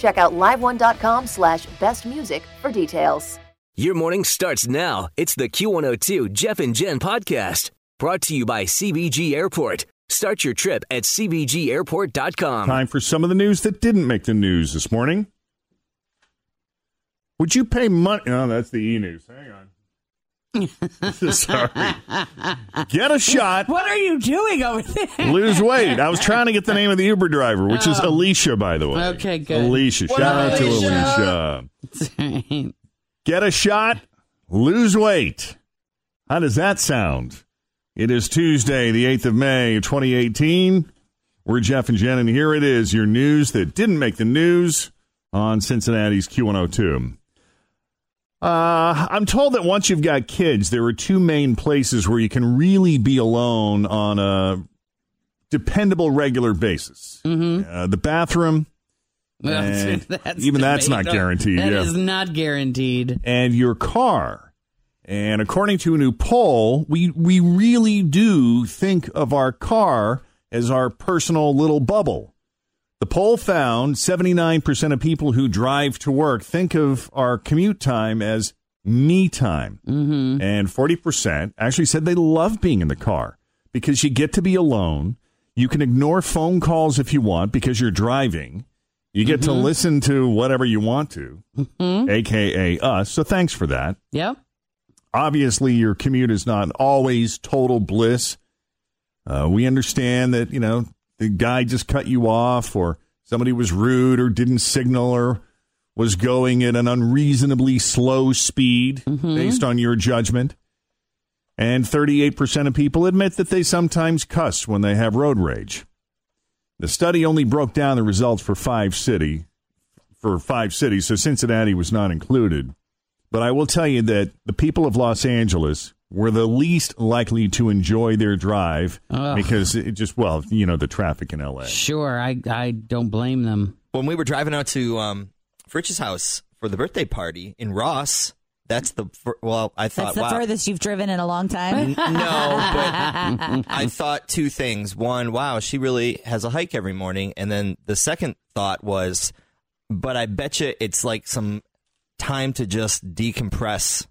Check out liveone.com slash best music for details. Your morning starts now. It's the Q102 Jeff and Jen podcast brought to you by CVG Airport. Start your trip at CVGAirport.com. Time for some of the news that didn't make the news this morning. Would you pay money? Oh, that's the e news. Hang on. Sorry. Get a shot. What are you doing over there? Lose weight. I was trying to get the name of the Uber driver, which is Oh. Alicia, by the way. Okay, good. Alicia. What Shout out to Alicia? Alicia. Get a shot, lose weight. How does that sound? It is Tuesday, the 8th of May, 2018. We're Jeff and Jen, and here it is your news that didn't make the news on Cincinnati's Q102. Uh, I'm told that once you've got kids, there are two main places where you can really be alone on a dependable, regular basis Mm-hmm. uh, the bathroom. and even that's not guaranteed. That yeah is not guaranteed. and your car. And according to a new poll, we we really do think of our car as our personal little bubble. The poll found 79% of people who drive to work think of our commute time as me time. Mm-hmm. And 40% actually said they love being in the car because you get to be alone. You can ignore phone calls if you want because you're driving. You get to Mhm. listen to whatever you want to, Mhm. aka us. So thanks for that. Yep. Obviously, your commute is not always total bliss. Uh, we understand that, you know, the guy just cut you off or somebody was rude or didn't signal or was going at an unreasonably slow speed mm-hmm. based on your judgment. And 38% of people admit that they sometimes cuss when they have road rage. The study only broke down the results for five city for five cities, so Cincinnati was not included. But I will tell you that the people of Los Angeles were the least likely to enjoy their drive Ugh. because it just well, you know, the traffic in LA. Sure, I I don't blame them. When we were driving out to um, Fritch's house for the birthday party in Ross, that's the fir- well. I That's thought, the wow. furthest you've driven in a long time. No, but I thought two things. One, wow, she really has a hike every morning. And then the second thought was, but I bet you it's like some time to just decompress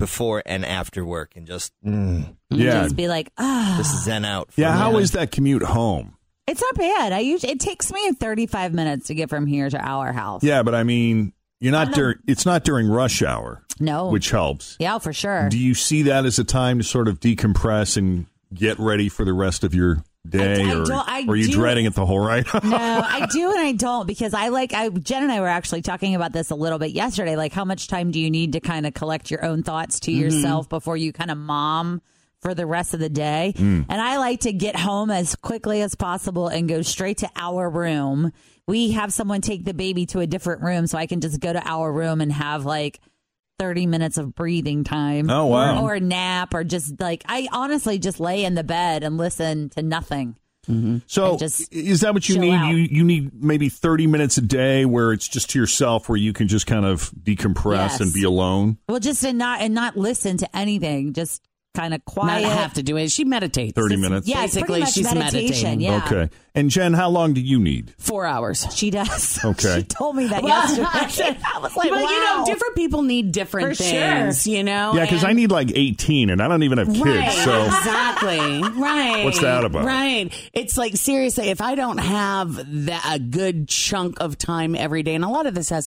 before and after work and just, mm, Yeah. Just be like, ah. just zen out. for Yeah, a how that commute home? It's not bad. I usually it takes me 35 minutes to get from here to our house. Yeah, but I mean, you're not during it's not during rush hour, No. which helps. Yeah, for sure. Do you see that as a time to sort of decompress and get ready for the rest of your day, I or, I or are you do- dreading it the whole ride? no, I do and I don't because I like I Jen and I were actually talking about this a little bit yesterday. Like how much time do you need to kind of collect your own thoughts to Mhm. yourself before you kind of mom for the rest of the day? Mm. And I like to get home as quickly as possible and go straight to our room. We have someone take the baby to a different room so I can just go to our room and have like 30 minutes of breathing time. Oh, wow. Or, or a nap or just like I honestly just lay in the bed and listen to nothing. Mm-hmm. So And just is that what you need? out. You you need maybe thirty minutes a day where it's just to yourself, where you can just kind of decompress Yes. and be alone. Well, just to not and not listen to anything, just kind of quiet. Not have to do it. She meditates. 30 It's- minutes? Yeah, it's pretty basically much she's meditating. yeah. Okay. And Jen, how long do you need? Four hours. She does. Okay. she told me that Well, yesterday. I was like, but you know, different people need different For things. sure. You know. yeah, because I need like eighteen, and I don't even have kids. Right, So exactly. Right. What's that about? Right. It's like seriously, if I don't have that a good chunk of time every day, and a lot of this has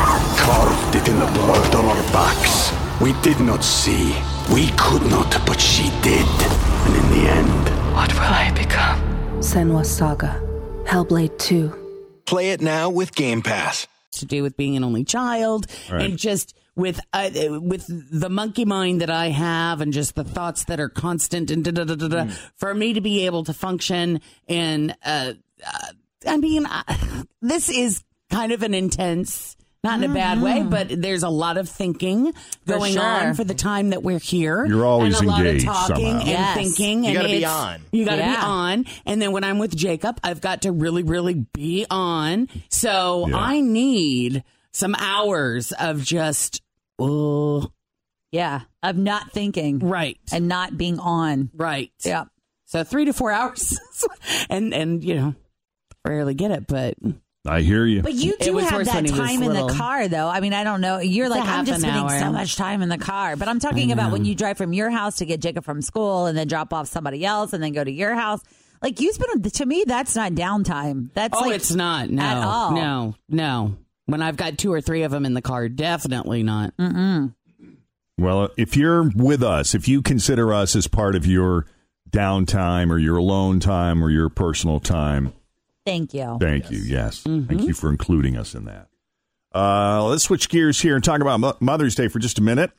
Carved it in the blood on our backs. We did not see. We could not, but she did. And in the end, What will I become? Senua's Saga. Hellblade 2. Play it now with Game Pass. to do with being an only child Right. and just with uh, with the monkey mind that I have and just the thoughts that are constant and da da da da da for me to be able to function and uh, uh I mean uh, this is kind of an intense not in a bad way mm-hmm. but there's a lot of thinking For going sure. on for the time that we're here You're always and a lot engaged of talking somehow. and Yes. thinking You and gotta be it's- on. you got to be Yeah. on and then when I'm with Jacob I've got to really really be on so Yeah. I need some hours of just oh yeah, of not thinking right and not being on. right Yeah. so three to four hours and and you know rarely get it but I hear you. But you do have that when he was time in the car, though. I mean, I don't know. You're It's like, I'm just an spending so much time in the car. But I'm talking about when you drive from your house to get Jacob from school and then drop off somebody else and then go to your house. Like, you spend, to me, that's not downtime. That's oh like, it's not no at all. no no when I've got two or three of them in the car definitely not Mm-mm. Well, if you're with us, if you consider us as part of your downtime or your alone time or your personal time, Thank you. thank you. Yes. Thank you for including us in that. Uh, let's switch gears here and talk about Mo- Mother's Day for just a minute.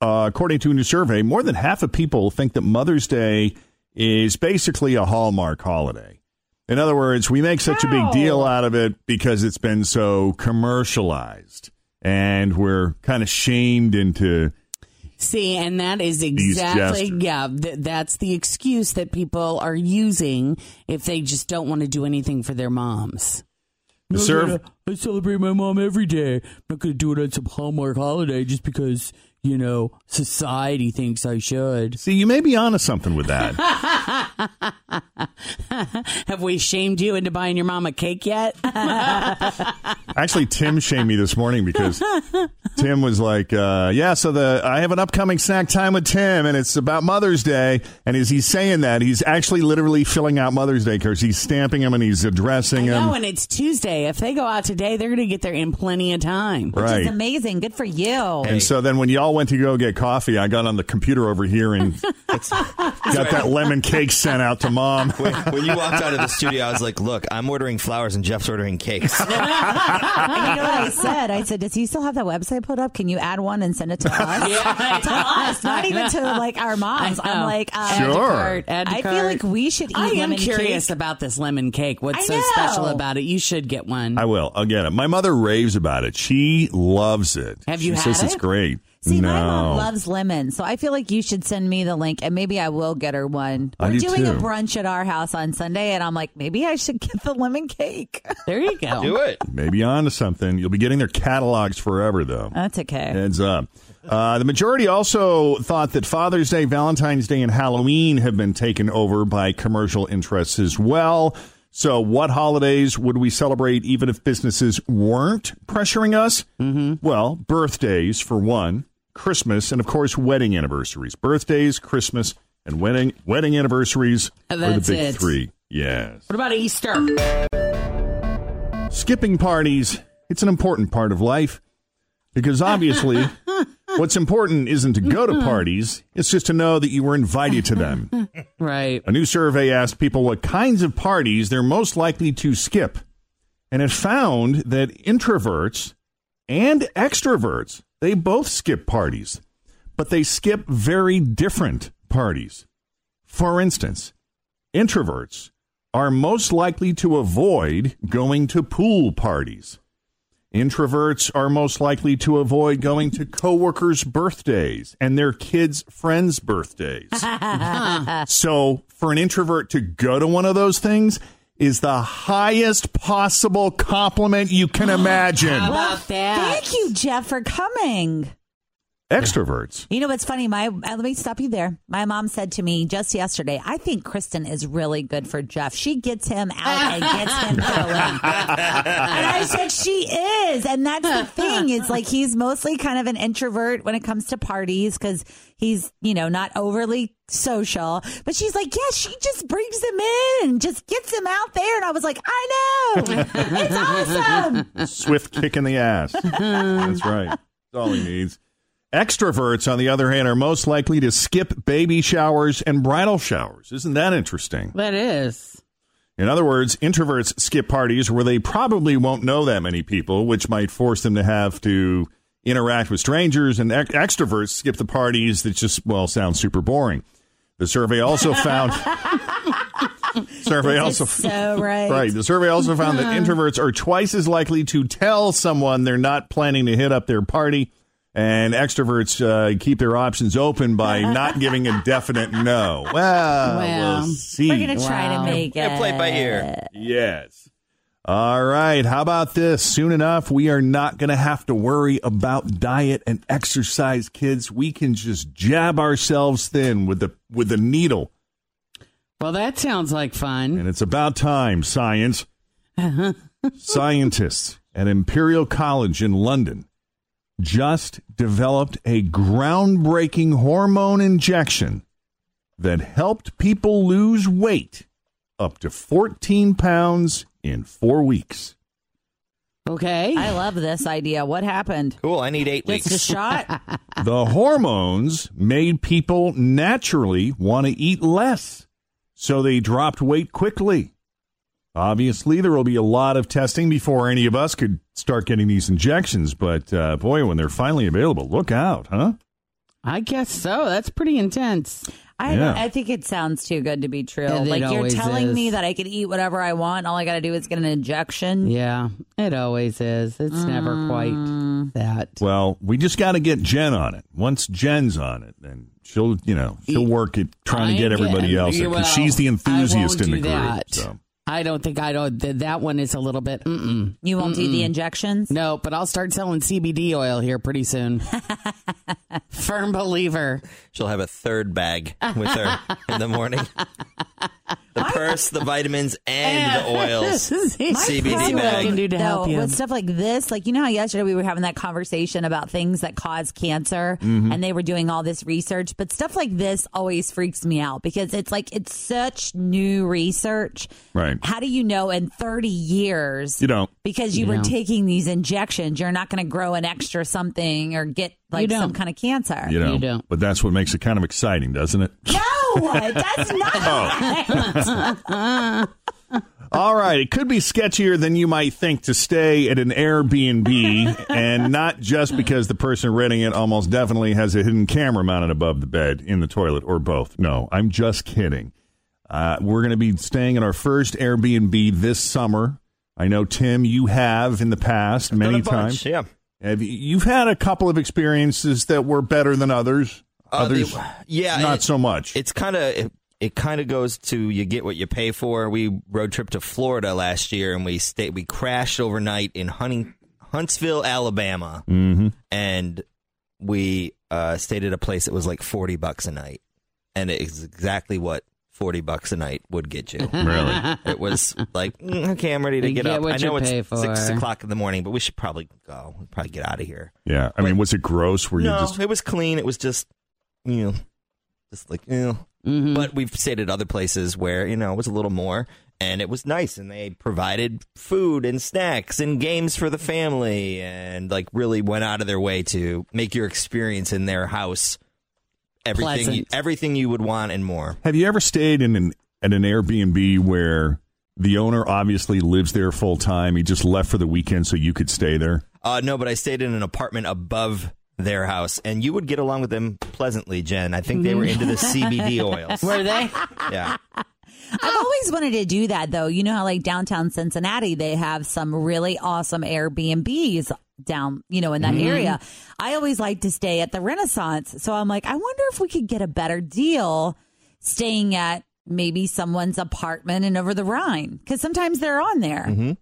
Uh, according to a new survey, more than half of people think that Mother's Day is basically a Hallmark holiday. In other words, we make such a big deal out of it because it's been so commercialized and we're kind of shamed into See, and that is exactly gestures. yeah. Th- that's the excuse that people are using if they just don't want to do anything for their moms. The serv- I celebrate my mom every day. I'm not going to do it on some Hallmark holiday just because you know society thinks I should. See, you may be onto something with that. Have we shamed you into buying your mom a cake yet? Actually, Tim shamed me this morning because Tim was like, uh, "Yeah, so the I have an upcoming snack time with Tim, and it's about Mother's Day." And as he's saying that, he's actually literally filling out Mother's Day cards. He's stamping them and he's addressing them. no, and it's Tuesday. If they go out today, they're going to get there in plenty of time. Which Right. is amazing. Good for you. And so then when y'all went to go get coffee, I got on the computer over here and got that lemon cake sent out to mom. When, when you walked out of the studio, I was like, "Look, I'm ordering flowers and Jeff's ordering cakes." and you know what I said? I said, does he still have that website put up? Can you add one and send it to us? Yeah, to us, not even to like our moms. I I'm like, uh, Add to Sure. cart, add to I feel like we should eat I am curious cake. about this lemon cake. What's so special about it? You should get one. I will. I'll get it. My mother raves about it. She loves it. Have you she had says it's great. See, no. my mom loves lemon, so I feel like you should send me the link, and maybe I will get her one. I We're do doing a brunch at our house on Sunday, and I'm like, maybe I should get the lemon cake. There you go. Do it. Maybe on to something. You'll be getting their catalogs forever, though. That's okay. Heads up. Uh, the majority also thought that Father's Day, Valentine's Day, and Halloween have been taken over by commercial interests as well. So, what holidays would we celebrate even if businesses weren't pressuring us? Mm-hmm. Well, birthdays, for one, Christmas, and of course, wedding anniversaries. Birthdays, Christmas, and wedding wedding anniversaries oh, are the big it. three. Yes. What about Easter? Skipping parties, it's an important part of life because obviously what's important isn't to go to parties, it's just to know that you were invited to them. Right. A new survey asked people what kinds of parties they're most likely to skip. And it found that introverts and extroverts, they both skip parties, but they skip very different parties. For instance, introverts are most likely to avoid going to pool parties. Introverts are most likely to avoid going to coworkers' birthdays and their kids' friends' birthdays. so, for an introvert to go to one of those things is the highest possible compliment you can imagine. Well, Thank you, Jeff, for coming. Extroverts. You know what's funny? My uh, let me stop you there. My mom said to me just yesterday, "I think Kristen is really good for Jeff. She gets him out and gets him going." and I said, "She is," and that's the thing. Is like he's mostly kind of an introvert when it comes to parties because he's you know not overly social. But she's like, "Yeah, she just brings him in, just gets him out there." And I was like, "I know, it's awesome." Swift kick in the ass. That's right. That's all he needs. Extroverts, on the other hand, are most likely to skip baby showers and bridal showers. Isn't that interesting? That is. In other words, introverts skip parties where they probably won't know that many people, which might force them to have to interact with strangers, and ex- extroverts skip the parties that just, well, sound super boring. The survey also found. survey This also so right. right. The survey also found that introverts are twice as likely to tell someone they're not planning to hit up their party, and extroverts uh, keep their options open by not giving a definite no. Well, Well, we'll see. We're gonna try to make it. play by ear. Yes. All right. How about this? Soon enough, we are not going to have to worry about diet and exercise, kids. We can just jab ourselves thin with the with the needle, Well, that sounds like fun. and it's about time. Science. Scientists at Imperial College in London just developed a groundbreaking hormone injection that helped people lose weight up to 14 pounds in four weeks. Okay. I love this idea. What happened? Cool. I need eight Just weeks. a shot. The hormones made people naturally want to eat less, so they dropped weight quickly. Obviously, there will be a lot of testing before any of us could start getting these injections, but uh, boy, when they're finally available, look out, huh? I guess so. That's pretty intense. I Yeah. I think it sounds too good to be true. It- it like you're telling is. me that I can eat whatever I want. All I got to do is get an injection. Yeah, it always is. It's never Mm. quite that. Well, we just got to get Jen on it. Once Jen's on it, then she'll, you know, she'll work at trying to get everybody else because well, she's the I enthusiast won't in the do group. that. So. I don't think I don't. th- That one is a little bit. Mm-mm. You won't do the Mm-mm. injections? No, but I'll start selling CBD oil here pretty soon. Firm believer. She'll have a third bag with her in the morning. The purse, the vitamins, and the oils. CBD problem, bag. though, with stuff like this, like you know how yesterday we were having that conversation about things that cause cancer, Mhm. and they were doing all this research. But stuff like this always freaks me out because it's like it's such new research. Right. How do you know in thirty years? You don't. Because you, You were don't. taking these injections, you're not going to grow an extra something or get like some kind of cancer. You know, But that's what makes it kind of exciting, doesn't it? No, that's not. All right. It could be sketchier than you might think to stay at an Airbnb, and not just because the person renting it almost definitely has a hidden camera mounted above the bed, in the toilet, or both. No, I'm just kidding. Uh, we're going to be staying at our first Airbnb this summer. I know, Tim, you have in the past many a bunch, times. yeah. Have you, you've had a couple of experiences that were better than others. Uh, the- others, yeah, not it- so much. It's kind of it, it kind of goes to you get what you pay for. We road trip to Florida last year, and we stayed. We crashed overnight in Hunting, Huntsville, Alabama, Mm-hmm. and we uh, stayed at a place that was like forty bucks a night, and it is exactly what forty bucks a night would get you. Really? it was like mm, okay, I'm ready to You get, get up. what I know you it's pay six for. o'clock in the morning, but we should probably go. We'll probably get out of here. Yeah. I mean, was it gross? Were you no, just it was clean. It was just you know, just like you know. Mm-hmm. But we've stayed at other places where you know it was a little more, and it was nice, and they provided food and snacks and games for the family, and like really went out of their way to make your experience in their house everything you, everything you would want and more. Have you ever stayed in an at an Airbnb where the owner obviously lives there full time? He just left for the weekend so you could stay there. Uh, no, but I stayed in an apartment above their house, and you would get along with them pleasantly, Jen. I think they were into the CBD oils. Were they? Yeah. I've always wanted to do that though. You know how like downtown Cincinnati they have some really awesome Airbnbs down, you know, in that Mhm. area. I always like to stay at the Renaissance. So I'm like, I wonder if we could get a better deal staying at maybe someone's apartment and over the Rhine cuz sometimes they're on there. Mm-hmm.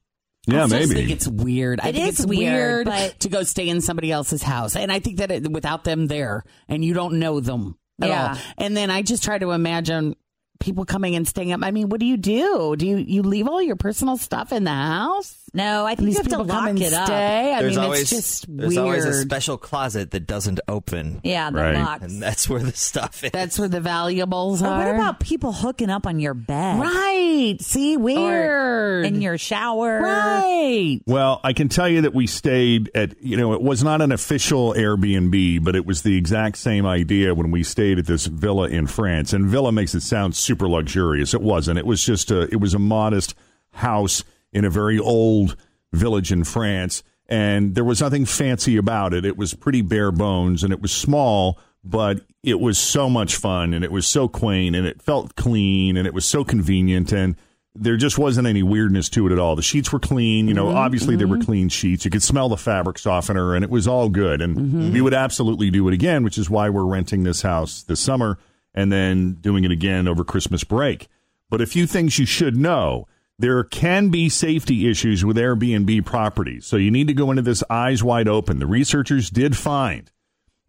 Yeah, I just maybe. think it's weird. I It think is it's weird, weird, but- to go stay in somebody else's house, and I think that it, without them there, and you don't know them at Yeah. all. And then I just try to imagine people coming and staying up. I mean, what do you do? Do you you leave all your personal stuff in the house? No, I think These you have to lock it up. stay. I there's mean, always it's just there's weird. always a special closet that doesn't open. Yeah, the Right. locks. and that's where the stuff is. That's where the valuables Or are. what about people hooking up on your bed? right? See, Or weird. in your shower. right. Well, I can tell you that we stayed at, you know, it was not an official Airbnb, but it was the exact same idea when we stayed at this villa in France. And villa makes it sound super luxurious. It wasn't. It was just a, it was a modest house in a very old village in France. And there was nothing fancy about it. It was pretty bare bones and it was small, but it was so much fun and it was so quaint and it felt clean and it was so convenient. And there just wasn't any weirdness to it at all. The sheets were clean. You know, mm-hmm, obviously they were mm-hmm. clean sheets. You could smell the fabric softener, and it was all good. And mm-hmm. we would absolutely do it again, which is why we're renting this house this summer and then doing it again over Christmas break. But a few things you should know. There can be safety issues with Airbnb properties. So you need to go into this eyes wide open. The researchers did find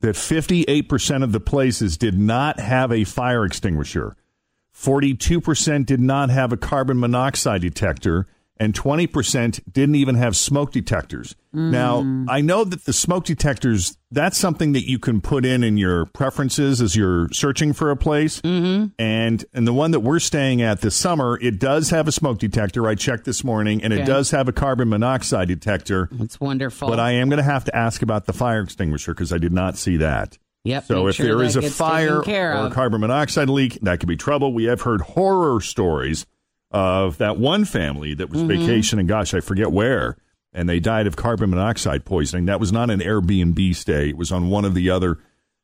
that 58% of the places did not have a fire extinguisher. 42% did not have a carbon monoxide detector, and 20% didn't even have smoke detectors. Now, I know that the smoke detectors, that's something that you can put in in your preferences as you're searching for a place. Mm-hmm. And, and the one that we're staying at this summer, it does have a smoke detector. I checked this morning, and it does have a carbon monoxide detector. It's wonderful. But I am going to have to ask about the fire extinguisher because I did not see that. Yep. So if sure there is a fire or a carbon monoxide leak, that could be trouble. We have heard horror stories of that one family that was Mm-hmm. vacationing, gosh, I forget where, and they died of carbon monoxide poisoning. That was not an Airbnb stay. It was on one of the other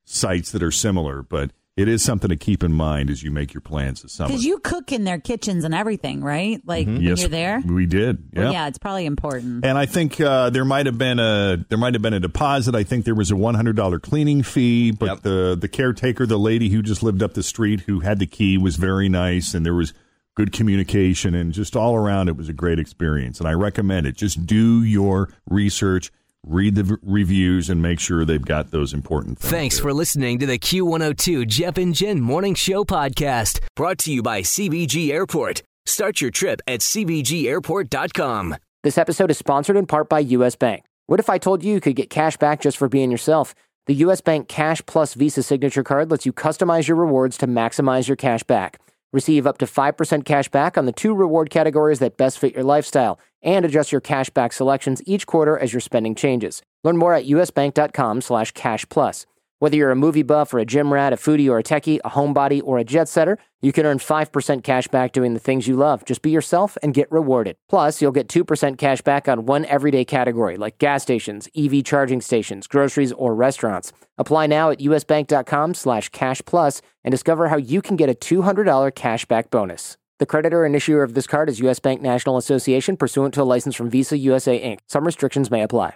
sites that are similar, but it is something to keep in mind as you make your plans this summer. Because you cook in their kitchens and everything, right? Like Mm-hmm. yes, you're there. we did. Well, Yeah. yeah, it's probably important. And I think uh, there might have been a there might have been a deposit. I think there was a one hundred dollar cleaning fee, but Yep. the the caretaker, the lady who just lived up the street, who had the key, was very nice, and there was good communication, and just all around, it was a great experience. And I recommend it. Just do your research, read the v- reviews, and make sure they've got those important things. Thanks for listening to the Q102 Jeff and Jen Morning Show podcast, brought to you by CVG Airport. Start your trip at CVGAirport.com. This episode is sponsored in part by US Bank. What if I told you you could get cash back just for being yourself? The US Bank Cash Plus Visa Signature Card lets you customize your rewards to maximize your cash back. Receive up to 5% cash back on the two reward categories that best fit your lifestyle and adjust your cash back selections each quarter as your spending changes. Learn more at usbank.com slash cash plus. Whether you're a movie buff or a gym rat, a foodie or a techie, a homebody or a jet setter, you can earn 5% cash back doing the things you love. Just be yourself and get rewarded. Plus, you'll get 2% cash back on one everyday category like gas stations, EV charging stations, groceries, or restaurants. Apply now at usbank.com slash cash plus and discover how you can get a $200 cash back bonus. The creditor and issuer of this card is U.S. Bank National Association pursuant to a license from Visa USA Inc. Some restrictions may apply.